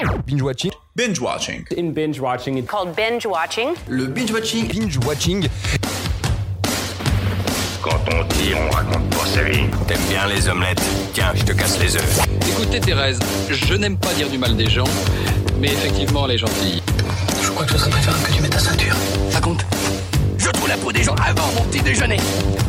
Binge watching. Binge watching. In binge watching, it's called binge watching. Le binge watching. Binge watching. Quand on tire, on raconte pas sa vie. T'aimes bien les omelettes Tiens, je te casse les œufs. Écoutez Thérèse, je n'aime pas dire du mal des gens, mais effectivement elle est gentille. Je crois que ce serait préférable que tu mettes ta ceinture. Ça compte Je trouve la peau des gens avant mon petit déjeuner.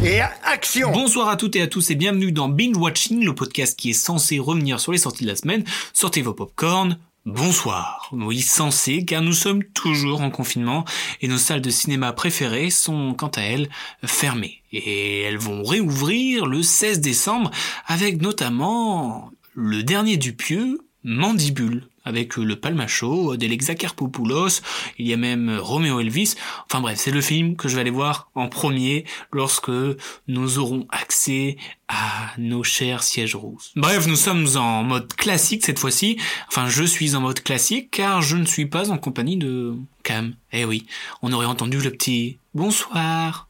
Et action Bonsoir à toutes et à tous et bienvenue dans Binge Watching, le podcast qui est censé revenir sur les sorties de la semaine. Sortez vos popcorn. Bonsoir. Oui, censé, car nous sommes toujours en confinement et nos salles de cinéma préférées sont, quant à elles, fermées. Et elles vont réouvrir le 16 décembre avec notamment le dernier du pieux, Mandibule avec le Palmacho, d'Alexa Karpopoulos, il y a même Romeo Elvis. Enfin bref, c'est le film que je vais aller voir en premier lorsque nous aurons accès à nos chers sièges roses. Bref, nous sommes en mode classique cette fois-ci. Enfin, je suis en mode classique car je ne suis pas en compagnie de Cam. Eh oui, on aurait entendu le petit bonsoir.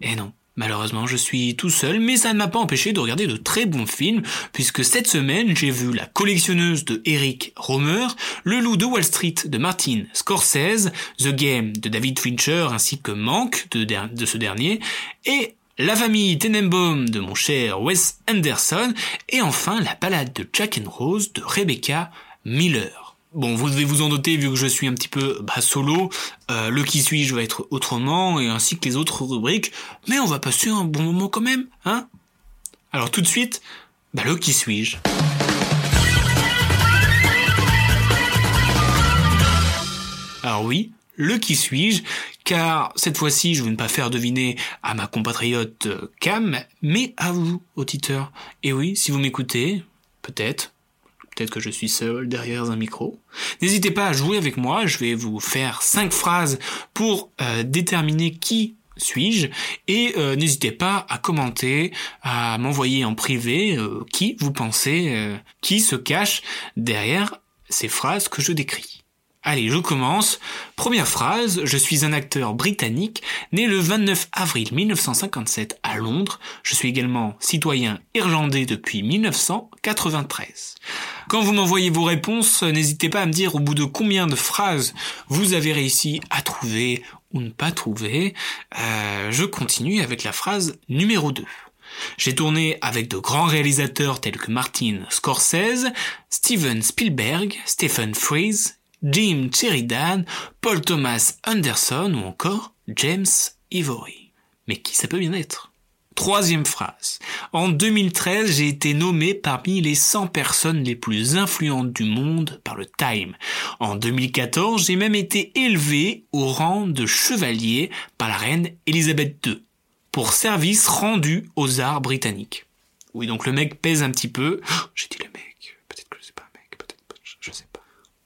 Eh non. Malheureusement, je suis tout seul, mais ça ne m'a pas empêché de regarder de très bons films, puisque cette semaine, j'ai vu La collectionneuse de Eric Romer, Le loup de Wall Street de Martin Scorsese, The Game de David Fincher ainsi que Manque de, ce dernier, et La famille Tenenbaum de mon cher Wes Anderson, et enfin La balade de Jack and Rose de Rebecca Miller. Bon, vous devez vous en doter vu que je suis un petit peu bah, solo. Euh, le qui suis-je va être autrement et ainsi que les autres rubriques. Mais on va passer un bon moment quand même, hein? Alors tout de suite, bah le qui suis-je? Alors oui, le qui suis-je, car cette fois-ci je vais ne pas faire deviner à ma compatriote euh, Cam, mais à vous, auditeurs. Et oui, si vous m'écoutez, peut-être, peut-être que je suis seul derrière un micro. N'hésitez pas à jouer avec moi, je vais vous faire cinq phrases pour euh, déterminer qui suis-je et euh, n'hésitez pas à commenter, à m'envoyer en privé euh, qui vous pensez qui se cache derrière ces phrases que je décris. Allez, je commence. Première phrase, je suis un acteur britannique né le 29 avril 1957 à Londres. Je suis également citoyen irlandais depuis 1993. Quand vous m'envoyez vos réponses, n'hésitez pas à me dire au bout de combien de phrases vous avez réussi à trouver ou ne pas trouver. Euh, je continue avec la phrase numéro 2. J'ai tourné avec de grands réalisateurs tels que Martin Scorsese, Steven Spielberg, Stephen Frears, Jim Sheridan, Paul Thomas Anderson ou encore James Ivory. Mais qui ça peut bien être? Troisième phrase. En 2013, j'ai été nommé parmi les 100 personnes les plus influentes du monde par le Time. En 2014, j'ai même été élevé au rang de chevalier par la reine Elisabeth II pour service rendu aux arts britanniques. Oui, donc le mec pèse un petit peu. Oh, j'ai dit le mec. Peut-être que c'est pas un mec, peut-être pas, je sais pas.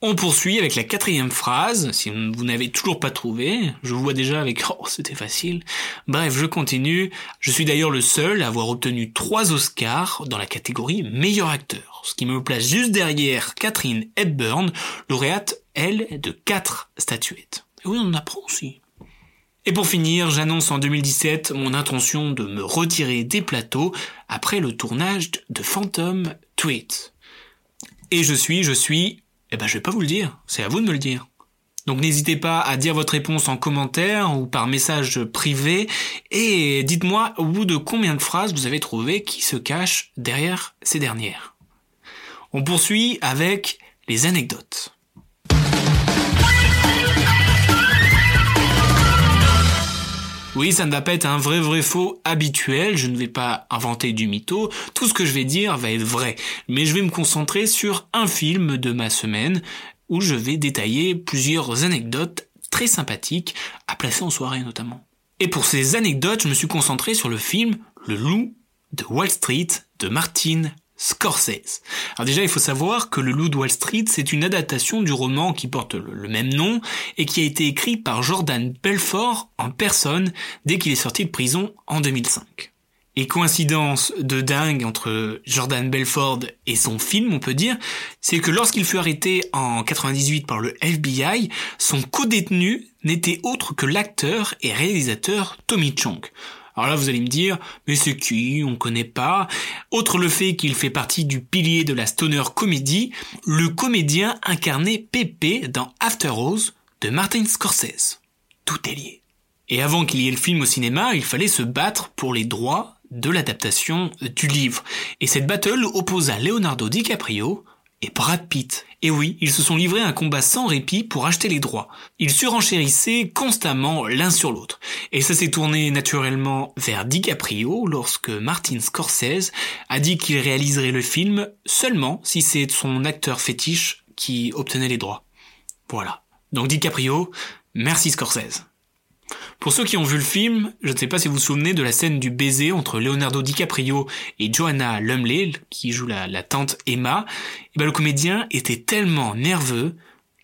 On poursuit avec la quatrième phrase, si vous n'avez toujours pas trouvé, je vous vois déjà avec « Oh, c'était facile ». Bref, je continue. Je suis d'ailleurs le seul à avoir obtenu trois Oscars dans la catégorie meilleur acteur, ce qui me place juste derrière Catherine Hepburn, lauréate, elle, de quatre statuettes. Et oui, on en apprend aussi. Et pour finir, j'annonce en 2017 mon intention de me retirer des plateaux après le tournage de Phantom Tweet. Et je suis, je suis eh ben je vais pas vous le dire, c'est à vous de me le dire. Donc n'hésitez pas à dire votre réponse en commentaire ou par message privé et dites-moi au bout de combien de phrases vous avez trouvé qui se cache derrière ces dernières? On poursuit avec les anecdotes. Oui, ça ne va pas être un vrai vrai faux habituel, je ne vais pas inventer du mytho, tout ce que je vais dire va être vrai, mais je vais me concentrer sur un film de ma semaine où je vais détailler plusieurs anecdotes très sympathiques à placer en soirée notamment. Et pour ces anecdotes, je me suis concentré sur le film Le loup de Wall Street de Martin Scorsese. Alors déjà, il faut savoir que Le Loup de Wall Street, c'est une adaptation du roman qui porte le, même nom et qui a été écrit par Jordan Belfort en personne dès qu'il est sorti de prison en 2005. Et coïncidence de dingue entre Jordan Belfort et son film, on peut dire, c'est que lorsqu'il fut arrêté en 98 par le FBI, son co-détenu n'était autre que l'acteur et réalisateur Tommy Chong. Alors là, vous allez me dire, mais c'est qui? On connaît pas. Autre le fait qu'il fait partie du pilier de la stoner comedy, le comédien incarné Pépé dans After Rose de Martin Scorsese. Tout est lié. Et avant qu'il y ait le film au cinéma, il fallait se battre pour les droits de l'adaptation du livre. Et cette battle opposa Leonardo DiCaprio et Brad Pitt. Et oui, ils se sont livrés un combat sans répit pour acheter les droits. Ils surenchérissaient constamment l'un sur l'autre. Et ça s'est tourné naturellement vers DiCaprio lorsque Martin Scorsese a dit qu'il réaliserait le film seulement si c'est son acteur fétiche qui obtenait les droits. Voilà. Donc DiCaprio, merci Scorsese. Pour ceux qui ont vu le film, je ne sais pas si vous vous souvenez de la scène du baiser entre Leonardo DiCaprio et Joanna Lumley, qui joue la, tante Emma. Et ben, le comédien était tellement nerveux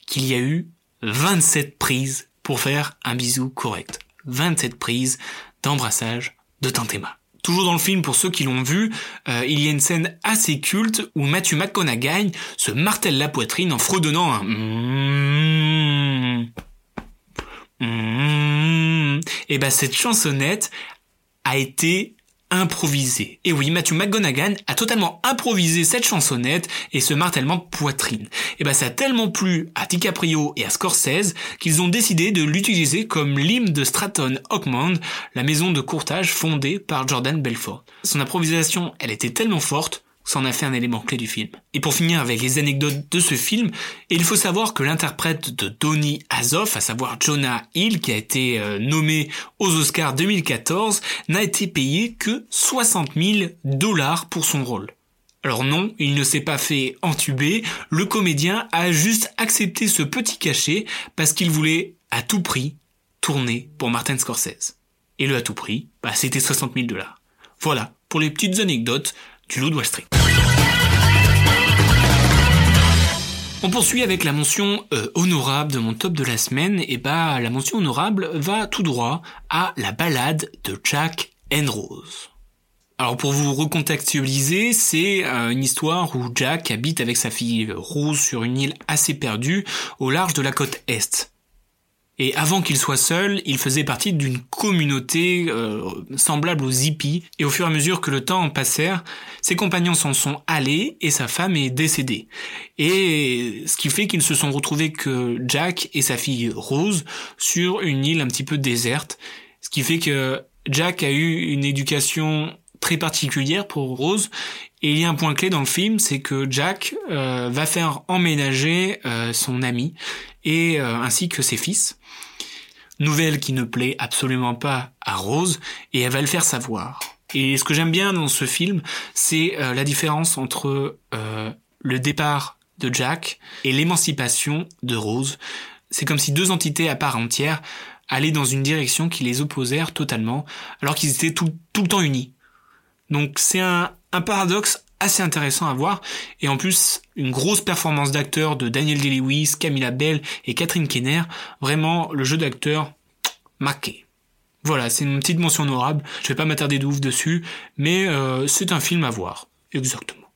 qu'il y a eu 27 prises pour faire un bisou correct. 27 prises d'embrassage de tante Emma. Toujours dans le film, pour ceux qui l'ont vu, euh, il y a une scène assez culte où Matthew McConaughey se martèle la poitrine en fredonnant un Mmh. Et ben cette chansonnette a été improvisée. Et oui, Matthew McGonagall a totalement improvisé cette chansonnette et ce martèlement de poitrine. Et ben ça a tellement plu à DiCaprio et à Scorsese qu'ils ont décidé de l'utiliser comme l'hymne de Stratton Oakmont, la maison de courtage fondée par Jordan Belfort. Son improvisation, elle était tellement forte ça en a fait un élément clé du film. Et pour finir avec les anecdotes de ce film, il faut savoir que l'interprète de Donny Azoff, à savoir Jonah Hill, qui a été euh, nommé aux Oscars 2014, n'a été payé que 60 000 dollars pour son rôle. Alors non, il ne s'est pas fait entuber, le comédien a juste accepté ce petit cachet parce qu'il voulait à tout prix tourner pour Martin Scorsese. Et le à tout prix, bah, c'était 60 000 dollars. Voilà, pour les petites anecdotes On poursuit avec la mention euh, honorable de mon top de la semaine, et bah la mention honorable va tout droit à la balade de Jack and Rose. Alors pour vous recontextualiser, c'est euh, une histoire où Jack habite avec sa fille Rose sur une île assez perdue au large de la côte Est. Et avant qu'il soit seul, il faisait partie d'une communauté euh, semblable aux hippies. Et au fur et à mesure que le temps en passait, ses compagnons s'en sont allés et sa femme est décédée. Et ce qui fait qu'ils se sont retrouvés que Jack et sa fille Rose sur une île un petit peu déserte. Ce qui fait que Jack a eu une éducation très particulière pour Rose. Et il y a un point clé dans le film, c'est que Jack euh, va faire emménager euh, son ami et ainsi que ses fils nouvelle qui ne plaît absolument pas à Rose, et elle va le faire savoir. Et ce que j'aime bien dans ce film, c'est euh, la différence entre euh, le départ de Jack et l'émancipation de Rose. C'est comme si deux entités à part entière allaient dans une direction qui les opposèrent totalement, alors qu'ils étaient tout, tout, le temps unis. Donc c'est un, un paradoxe assez intéressant à voir. Et en plus, une grosse performance d'acteurs de Daniel Day-Lewis, Camilla Bell et Catherine Kenner. Vraiment, le jeu d'acteur marqué. Voilà, c'est une petite mention honorable. Je vais pas m'attarder de ouf dessus, mais euh, c'est un film à voir. Exactement.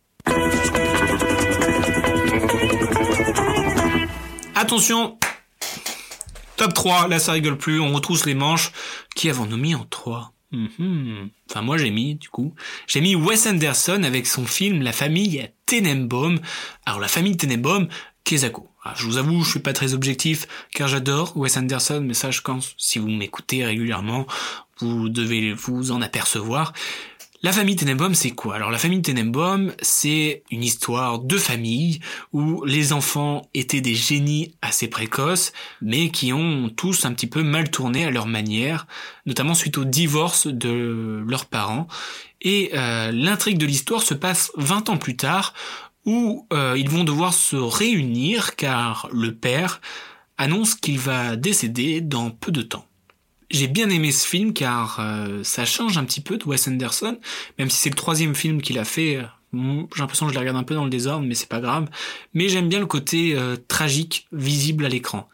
Attention Top 3, là ça rigole plus, on retrousse les manches. Qui avons-nous mis en 3 Mhm. Enfin, moi j'ai mis, du coup, j'ai mis Wes Anderson avec son film La famille Tenenbaum. Alors, la famille Tenenbaum, Kezako. Ah, je vous avoue, je suis pas très objectif, car j'adore Wes Anderson, mais ça, je si vous m'écoutez régulièrement, vous devez vous en apercevoir. La famille Tenenbaum, c'est quoi? Alors la famille Tenenbaum, c'est une histoire de famille où les enfants étaient des génies assez précoces, mais qui ont tous un petit peu mal tourné à leur manière, notamment suite au divorce de leurs parents. Et euh, l'intrigue de l'histoire se passe 20 ans plus tard, où euh, ils vont devoir se réunir car le père annonce qu'il va décéder dans peu de temps. J'ai bien aimé ce film car euh, ça change un petit peu de Wes Anderson, même si c'est le troisième film qu'il a fait. Euh, j'ai l'impression que je les regarde un peu dans le désordre, mais c'est pas grave. Mais j'aime bien le côté euh, tragique visible à l'écran.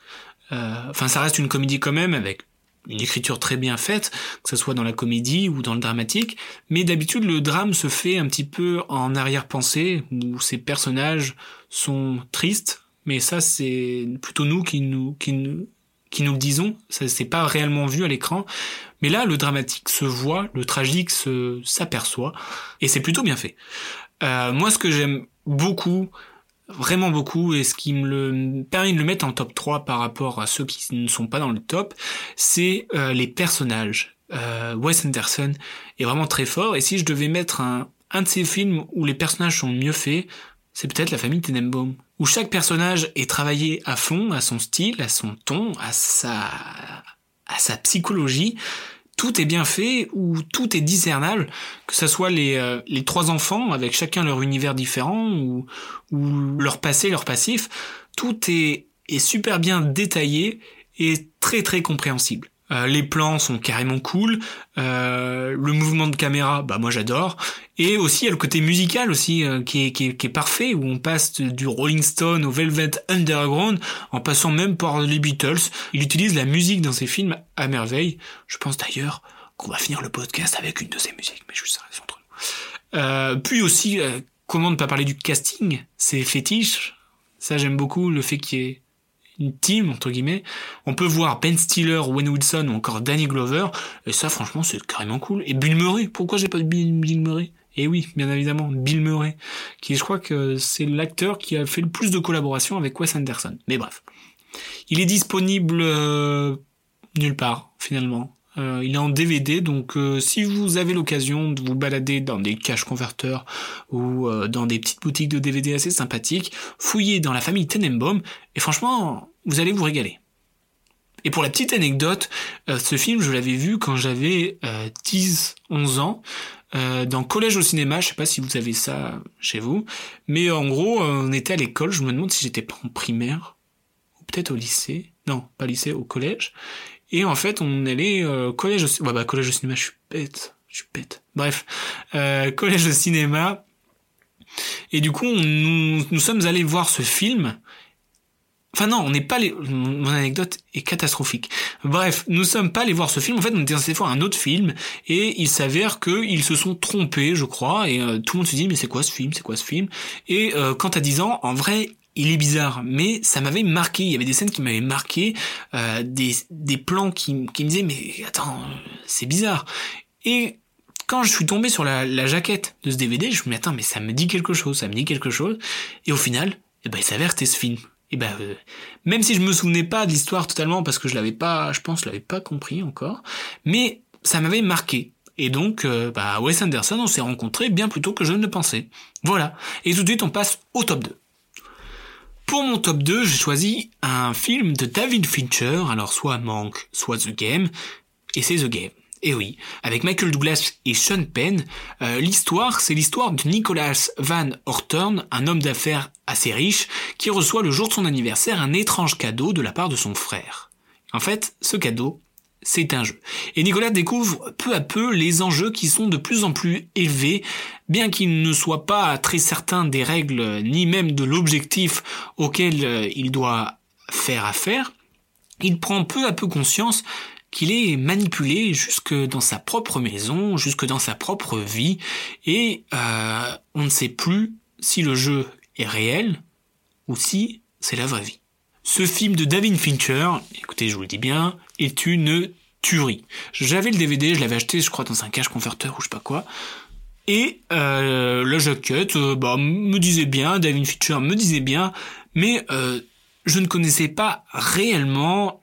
Enfin, ça reste une comédie quand même avec une écriture très bien faite, que ce soit dans la comédie ou dans le dramatique, mais d'habitude le drame se fait un petit peu en arrière-pensée, où ces personnages sont tristes, mais ça c'est plutôt nous qui nous, qui nous, qui nous le disons, ça c'est pas réellement vu à l'écran, mais là le dramatique se voit, le tragique se s'aperçoit, et c'est plutôt bien fait. Euh, moi ce que j'aime beaucoup, vraiment beaucoup, et ce qui me le permet de le mettre en top 3 par rapport à ceux qui ne sont pas dans le top, c'est euh, les personnages. Euh, Wes Anderson est vraiment très fort, et si je devais mettre un, un de ces films où les personnages sont mieux faits, c'est peut-être la famille Tenenbaum, où chaque personnage est travaillé à fond, à son style, à son ton, à sa, à sa psychologie. Tout est bien fait, ou tout est discernable, que ce soit les, euh, les trois enfants avec chacun leur univers différent, ou, ou leur passé, leur passif. Tout est, est super bien détaillé et très très compréhensible. Euh, les plans sont carrément cool. Euh, le mouvement de caméra, bah moi j'adore. Et aussi il y a le côté musical aussi euh, qui, est, qui, est, qui, est, parfait où on passe du Rolling Stone au Velvet Underground en passant même par les Beatles. Il utilise la musique dans ses films à merveille. Je pense d'ailleurs qu'on va finir le podcast avec une de ses musiques, mais je ça reste entre nous. puis aussi comment ne pas parler du casting, c'est fétiche. Ça j'aime beaucoup le fait qu'il y ait team entre guillemets. On peut voir Ben Stiller, Wayne Wilson ou encore Danny Glover. Et ça, franchement, c'est carrément cool. Et Bill Murray. Pourquoi j'ai pas de Bill, Murray? Et oui, bien évidemment, Bill Murray, qui je crois que c'est l'acteur qui a fait le plus de collaborations avec Wes Anderson. Mais bref, il est disponible euh, nulle part finalement. Euh, il est en DVD, donc euh, si vous avez l'occasion de vous balader dans des caches converteurs ou euh, dans des petites boutiques de DVD assez sympathiques, fouillez dans la famille Tenenbaum et franchement, vous allez vous régaler. Et pour la petite anecdote, ce film, je l'avais vu quand j'avais 10-11 ans, dans collège au cinéma, je sais pas si vous avez ça chez vous, mais en gros, on était à l'école, je me demande si j'étais pas en primaire, ou peut-être au lycée, non, pas lycée, au collège, et en fait, on allait euh, collège, au... ouais, bah, collège au cinéma, je suis bête, je suis bête. Bref, euh, collège au cinéma. Et du coup, nous, nous sommes allés voir ce film. Enfin non, on n'est pas les... Mon anecdote est catastrophique. Bref, nous sommes pas allés voir ce film. En fait, on était censé voir un autre film et il s'avère qu'ils se sont trompés, je crois. Et euh, tout le monde se dit mais c'est quoi ce film? C'est quoi ce film? Et euh, quand t'as 10 ans, en vrai, il est bizarre, mais ça m'avait marqué. Il y avait des scènes qui m'avaient marqué, euh, des, des plans qui, qui me disaient mais attends, c'est bizarre. Et quand je suis tombé sur la, la, jaquette de ce DVD, je me dit attends mais ça me dit quelque chose, ça me dit quelque chose. Et au final, eh ben il s'avère que c'était ce film. Et ben euh, même si je me souvenais pas de l'histoire totalement parce que je l'avais pas, je pense, je l'avais pas compris encore, mais ça m'avait marqué. Et donc, euh, bah, Wes Anderson, on s'est rencontrés bien plus tôt que je ne le pensais. Voilà. Et tout de suite, on passe au top 2. Pour mon top 2, j'ai choisi un film de David Fincher, alors soit Manque, soit The Game, et c'est The Game. Et oui, avec Michael Douglas et Sean Penn, euh, l'histoire, c'est l'histoire de Nicholas Van Horton, un homme d'affaires assez riche, qui reçoit le jour de son anniversaire un étrange cadeau de la part de son frère. En fait, ce cadeau, c'est un jeu. Et Nicolas découvre peu à peu les enjeux qui sont de plus en plus élevés, bien qu'il ne soit pas très certain des règles ni même de l'objectif auquel euh, il doit faire affaire, il prend peu à peu conscience qu'il est manipulé jusque dans sa propre maison, jusque dans sa propre vie, et euh, on ne sait plus si le jeu est réel ou si c'est la vraie vie. Ce film de David Fincher, écoutez, je vous le dis bien, est une tuerie. J'avais le DVD, je l'avais acheté, je crois, dans un cache converteur ou je sais pas quoi. Et euh, le jacket, euh, bah, me disait bien, David Fincher me disait bien, mais euh, je ne connaissais pas réellement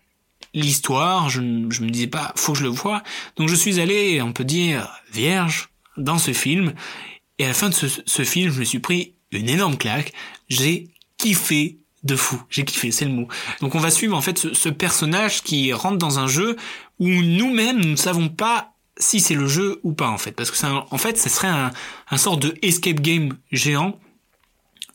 l'histoire. Je, je me disais pas, faut que je le voie. Donc je suis allé, on peut dire, vierge dans ce film. Et à la fin de ce, ce film, je me suis pris une énorme claque. J'ai kiffé de fou. J'ai kiffé, c'est le mot. Donc on va suivre en fait ce, personnage qui rentre dans un jeu où nous-mêmes nous ne savons pas si c'est le jeu ou pas en fait, parce que c'est en fait ce serait un, un sort de escape game géant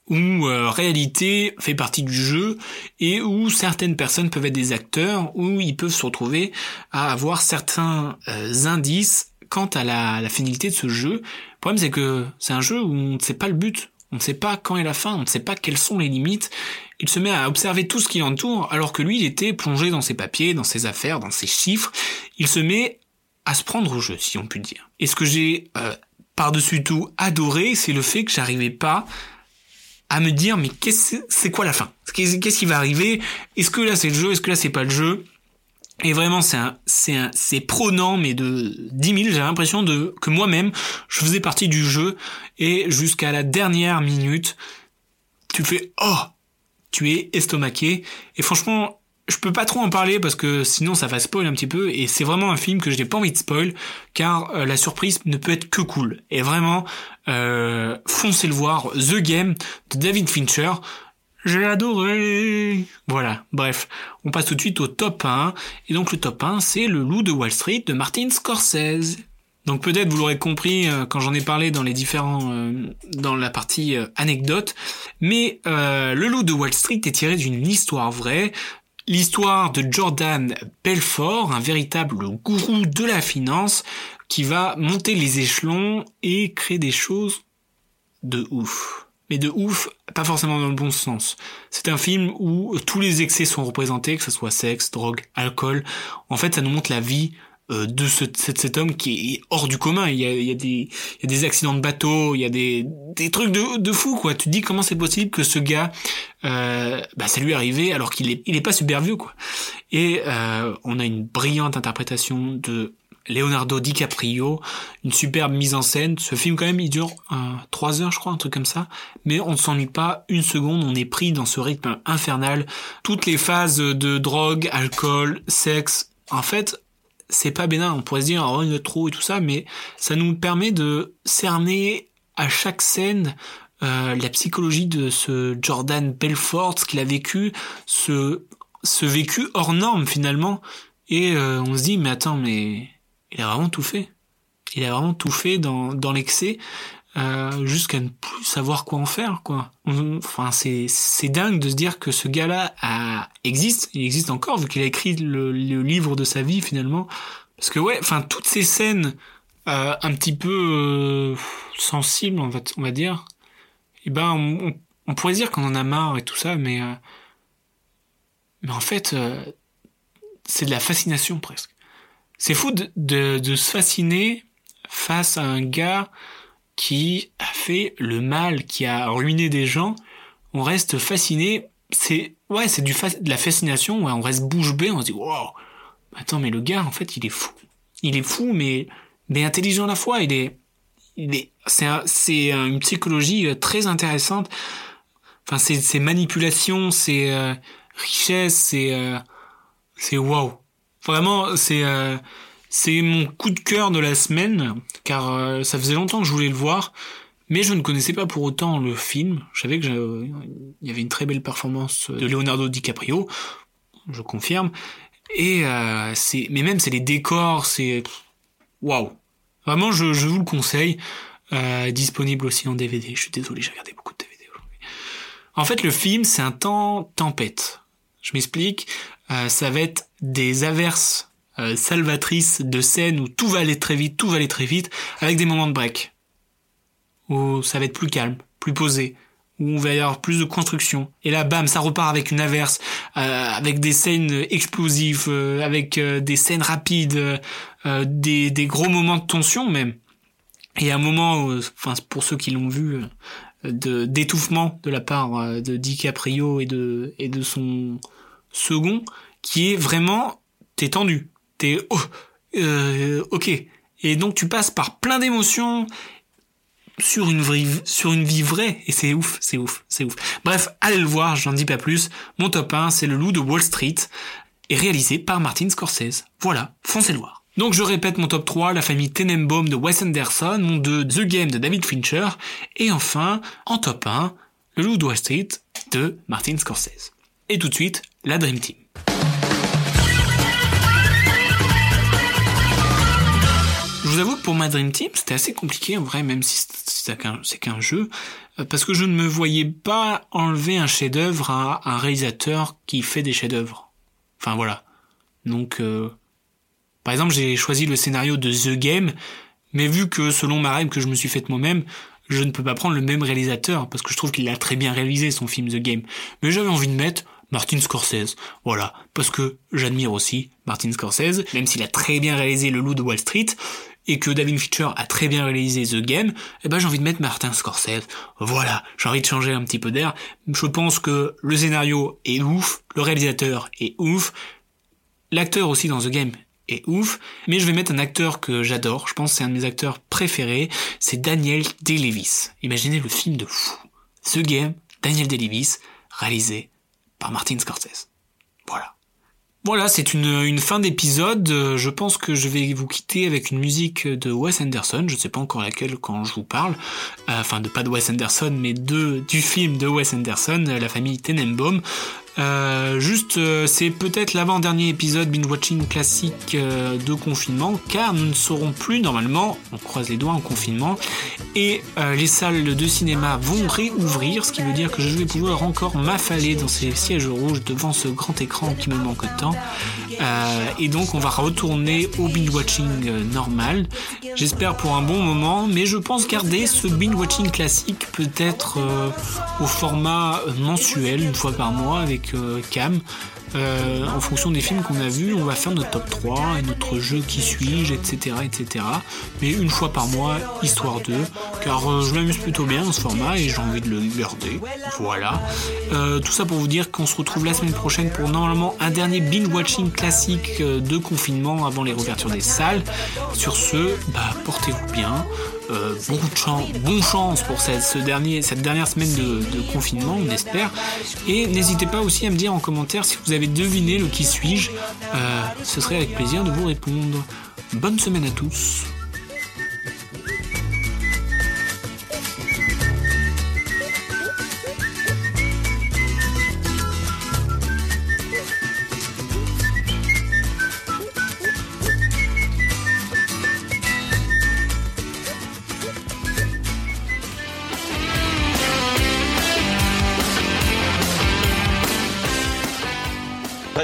où euh, réalité fait partie du jeu et où certaines personnes peuvent être des acteurs, où ils peuvent se retrouver à avoir certains euh, indices quant à la, la finalité de ce jeu. Le problème c'est que c'est un jeu où on ne sait pas le but, on ne sait pas quand est la fin, on ne sait pas quelles sont les limites. Il se met à observer tout ce qui l'entoure, alors que lui, il était plongé dans ses papiers, dans ses affaires, dans ses chiffres. Il se met à se prendre au jeu, si on peut dire. Et ce que j'ai euh, par-dessus tout adoré, c'est le fait que j'arrivais pas à me dire, mais qu'est-ce c'est quoi la fin? Qu'est-ce qui va arriver? Est-ce que là c'est le jeu? Est-ce que là c'est pas le jeu? Et vraiment, c'est un, c'est un, c'est prenant, mais de 10 000, j'ai l'impression de, que moi-même, je faisais partie du jeu, et jusqu'à la dernière minute, tu fais, oh, tu es estomaqué, et franchement, je peux pas trop en parler parce que sinon ça va spoil un petit peu et c'est vraiment un film que je n'ai pas envie de spoil car euh, la surprise ne peut être que cool. Et vraiment euh, foncez le voir The Game de David Fincher. J'ai adoré. Voilà bref on passe tout de suite au top 1 et donc le top 1 c'est Le Loup de Wall Street de Martin Scorsese. Donc peut-être vous l'aurez compris euh, quand j'en ai parlé dans les différents euh, dans la partie euh, anecdote, mais le loup de Wall Street est tiré d'une histoire vraie L'histoire de Jordan Belfort, un véritable gourou de la finance, qui va monter les échelons et créer des choses de ouf. Mais de ouf, pas forcément dans le bon sens. C'est un film où tous les excès sont représentés, que ce soit sexe, drogue, alcool. En fait, ça nous montre la vie de ce, cet, homme qui est hors du commun. Il y a, il y a, des, il y a des accidents de bateau, il y a des, des trucs de, de fou, quoi. Tu te dis comment c'est possible que ce gars, euh, bah, ça lui arrivé alors qu'il est, il est pas super vieux, quoi. Et euh, on a une brillante interprétation de Leonardo DiCaprio, une superbe mise en scène. Ce film quand même, il dure euh, 3 heures, je crois, un truc comme ça. Mais on ne s'ennuie pas une seconde, on est pris dans ce rythme infernal. Toutes les phases de drogue, alcool, sexe, en fait, c'est pas bénin. On pourrait se dire, oh, il a trop et tout ça, mais ça nous permet de cerner à chaque scène euh, la psychologie de ce Jordan Belfort, ce qu'il a vécu, ce, ce vécu hors norme finalement. Et euh, on se dit, mais attends, mais il a vraiment tout fait. Il a vraiment tout fait dans, dans l'excès. Euh, jusqu'à ne plus savoir quoi en faire quoi. Enfin c'est c'est dingue de se dire que ce gars-là a, existe, il existe encore vu qu'il a écrit le, le, livre de sa vie finalement. Parce que ouais, enfin toutes ces scènes euh, un petit peu euh, sensibles on va on va dire, et eh ben on, on, pourrait dire qu'on en a marre et tout ça, mais euh, mais en fait euh, c'est de la fascination presque. C'est fou de, de, de se fasciner face à un gars qui a fait le mal, qui a ruiné des gens, on reste fasciné. C'est ouais, c'est du de la fascination. Ouais, on reste bouche bée. On se dit wow. Attends, mais le gars, en fait, il est fou. Il est fou, mais mais intelligent à la fois. Il est il est c'est c'est une psychologie euh, très intéressante. Enfin, c'est c'est manipulations, c'est euh, richesse, c'est euh, c'est wow. Vraiment, c'est euh, c'est mon coup de cœur de la semaine, car euh, ça faisait longtemps que je voulais le voir, mais je ne connaissais pas pour autant le film. Je savais qu'il y avait une très belle performance de Leonardo DiCaprio, je confirme. Et euh, c'est, mais même c'est les décors, c'est waouh. Vraiment, je, je, vous le conseille. Euh, disponible aussi en DVD. Je suis désolé, j'ai regardé beaucoup de DVD aujourd'hui. En fait, le film, c'est un temps tempête. Je m'explique. Euh, ça va être des averses euh, salvatrice de scènes où tout va aller très vite, tout va aller très vite, avec des moments de break. Où ça va être plus calme, plus posé, où on va y avoir plus de construction. Et là, bam, ça repart avec une averse, euh, avec des scènes explosives, euh, avec des scènes rapides, des, des gros moments de tension même. Et un moment, enfin pour ceux qui l'ont vu, de d'étouffement de la part de DiCaprio et de et de son second, qui est vraiment t'es tendu oh, euh, ok. Et donc tu passes par plein d'émotions sur une vie, sur une vie vraie et c'est ouf, c'est ouf, c'est ouf. Bref, allez le voir, j'en dis pas plus. Mon top 1, c'est Le Loup de Wall Street et réalisé par Martin Scorsese. Voilà, foncez le voir. Donc je répète mon top 3, La famille Tenenbaum de Wes Anderson, mon 2, The Game de David Fincher, et enfin, en top 1, Le Loup de Wall Street de Martin Scorsese. Et tout de suite, la Dream Team. Vous avoue que pour ma Dream Team, c'était assez compliqué en vrai, même si c'est qu'un jeu, euh, parce que je ne me voyais pas enlever un chef-d'œuvre à un réalisateur qui fait des chefs-d'œuvre. Enfin voilà. Donc, euh, par exemple, j'ai choisi le scénario de The Game, mais vu que selon ma règle que je me suis faite moi-même, je ne peux pas prendre le même réalisateur parce que je trouve qu'il a très bien réalisé son film The Game. Mais j'avais envie de mettre Martin Scorsese. Voilà, parce que j'admire aussi Martin Scorsese, même s'il a très bien réalisé Le Loup de Wall Street, et que David Fincher a très bien réalisé The Game, eh ben j'ai envie de mettre Martin Scorsese. Voilà, j'ai envie de changer un petit peu d'air. Je pense que le scénario est ouf, le réalisateur est ouf, L'acteur aussi dans The Game est ouf, mais je vais mettre un acteur que j'adore, je pense que c'est un de mes acteurs préférés, c'est Daniel Day-Lewis. Imaginez le film de fou. The Game, Daniel Day-Lewis, réalisé par Martin Scorsese. Voilà. Voilà, c'est une, une fin d'épisode. Je pense que je vais vous quitter avec une musique de Wes Anderson. Je ne sais pas encore laquelle quand je vous parle. Euh, enfin, de pas de Wes Anderson, mais de du film de Wes Anderson, La famille Tenenbaum. Euh, juste, euh, c'est peut-être l'avant-dernier épisode binge-watching classique euh, de confinement, car nous ne serons plus normalement, on croise les doigts en confinement, et les salles de cinéma vont réouvrir, ce qui veut dire que je vais pouvoir encore m'affaler dans ces sièges rouges devant ce grand écran qui me manque temps. et donc on va retourner au binge-watching normal, j'espère pour un bon moment, mais je pense garder ce binge-watching classique peut-être au format mensuel, une fois par mois, avec Cam. Euh, en fonction des films qu'on a vus, on va faire notre top 3 et notre jeu qui suis-je, etc., etc. Mais une fois par mois, histoire de, car euh, je m'amuse plutôt bien dans ce format et j'ai envie de le garder. Voilà. Euh, tout ça pour vous dire qu'on se retrouve la semaine prochaine pour normalement un dernier binge-watching classique de confinement avant les réouvertures des salles. Sur ce, bah, portez-vous bien. Euh, beaucoup de chance, bon chance pour cette dernière semaine de, confinement, on espère. Et n'hésitez pas aussi à me dire en commentaire si vous avez deviné le qui suis-je. Euh, ce serait avec plaisir de vous répondre. Bonne semaine à tous.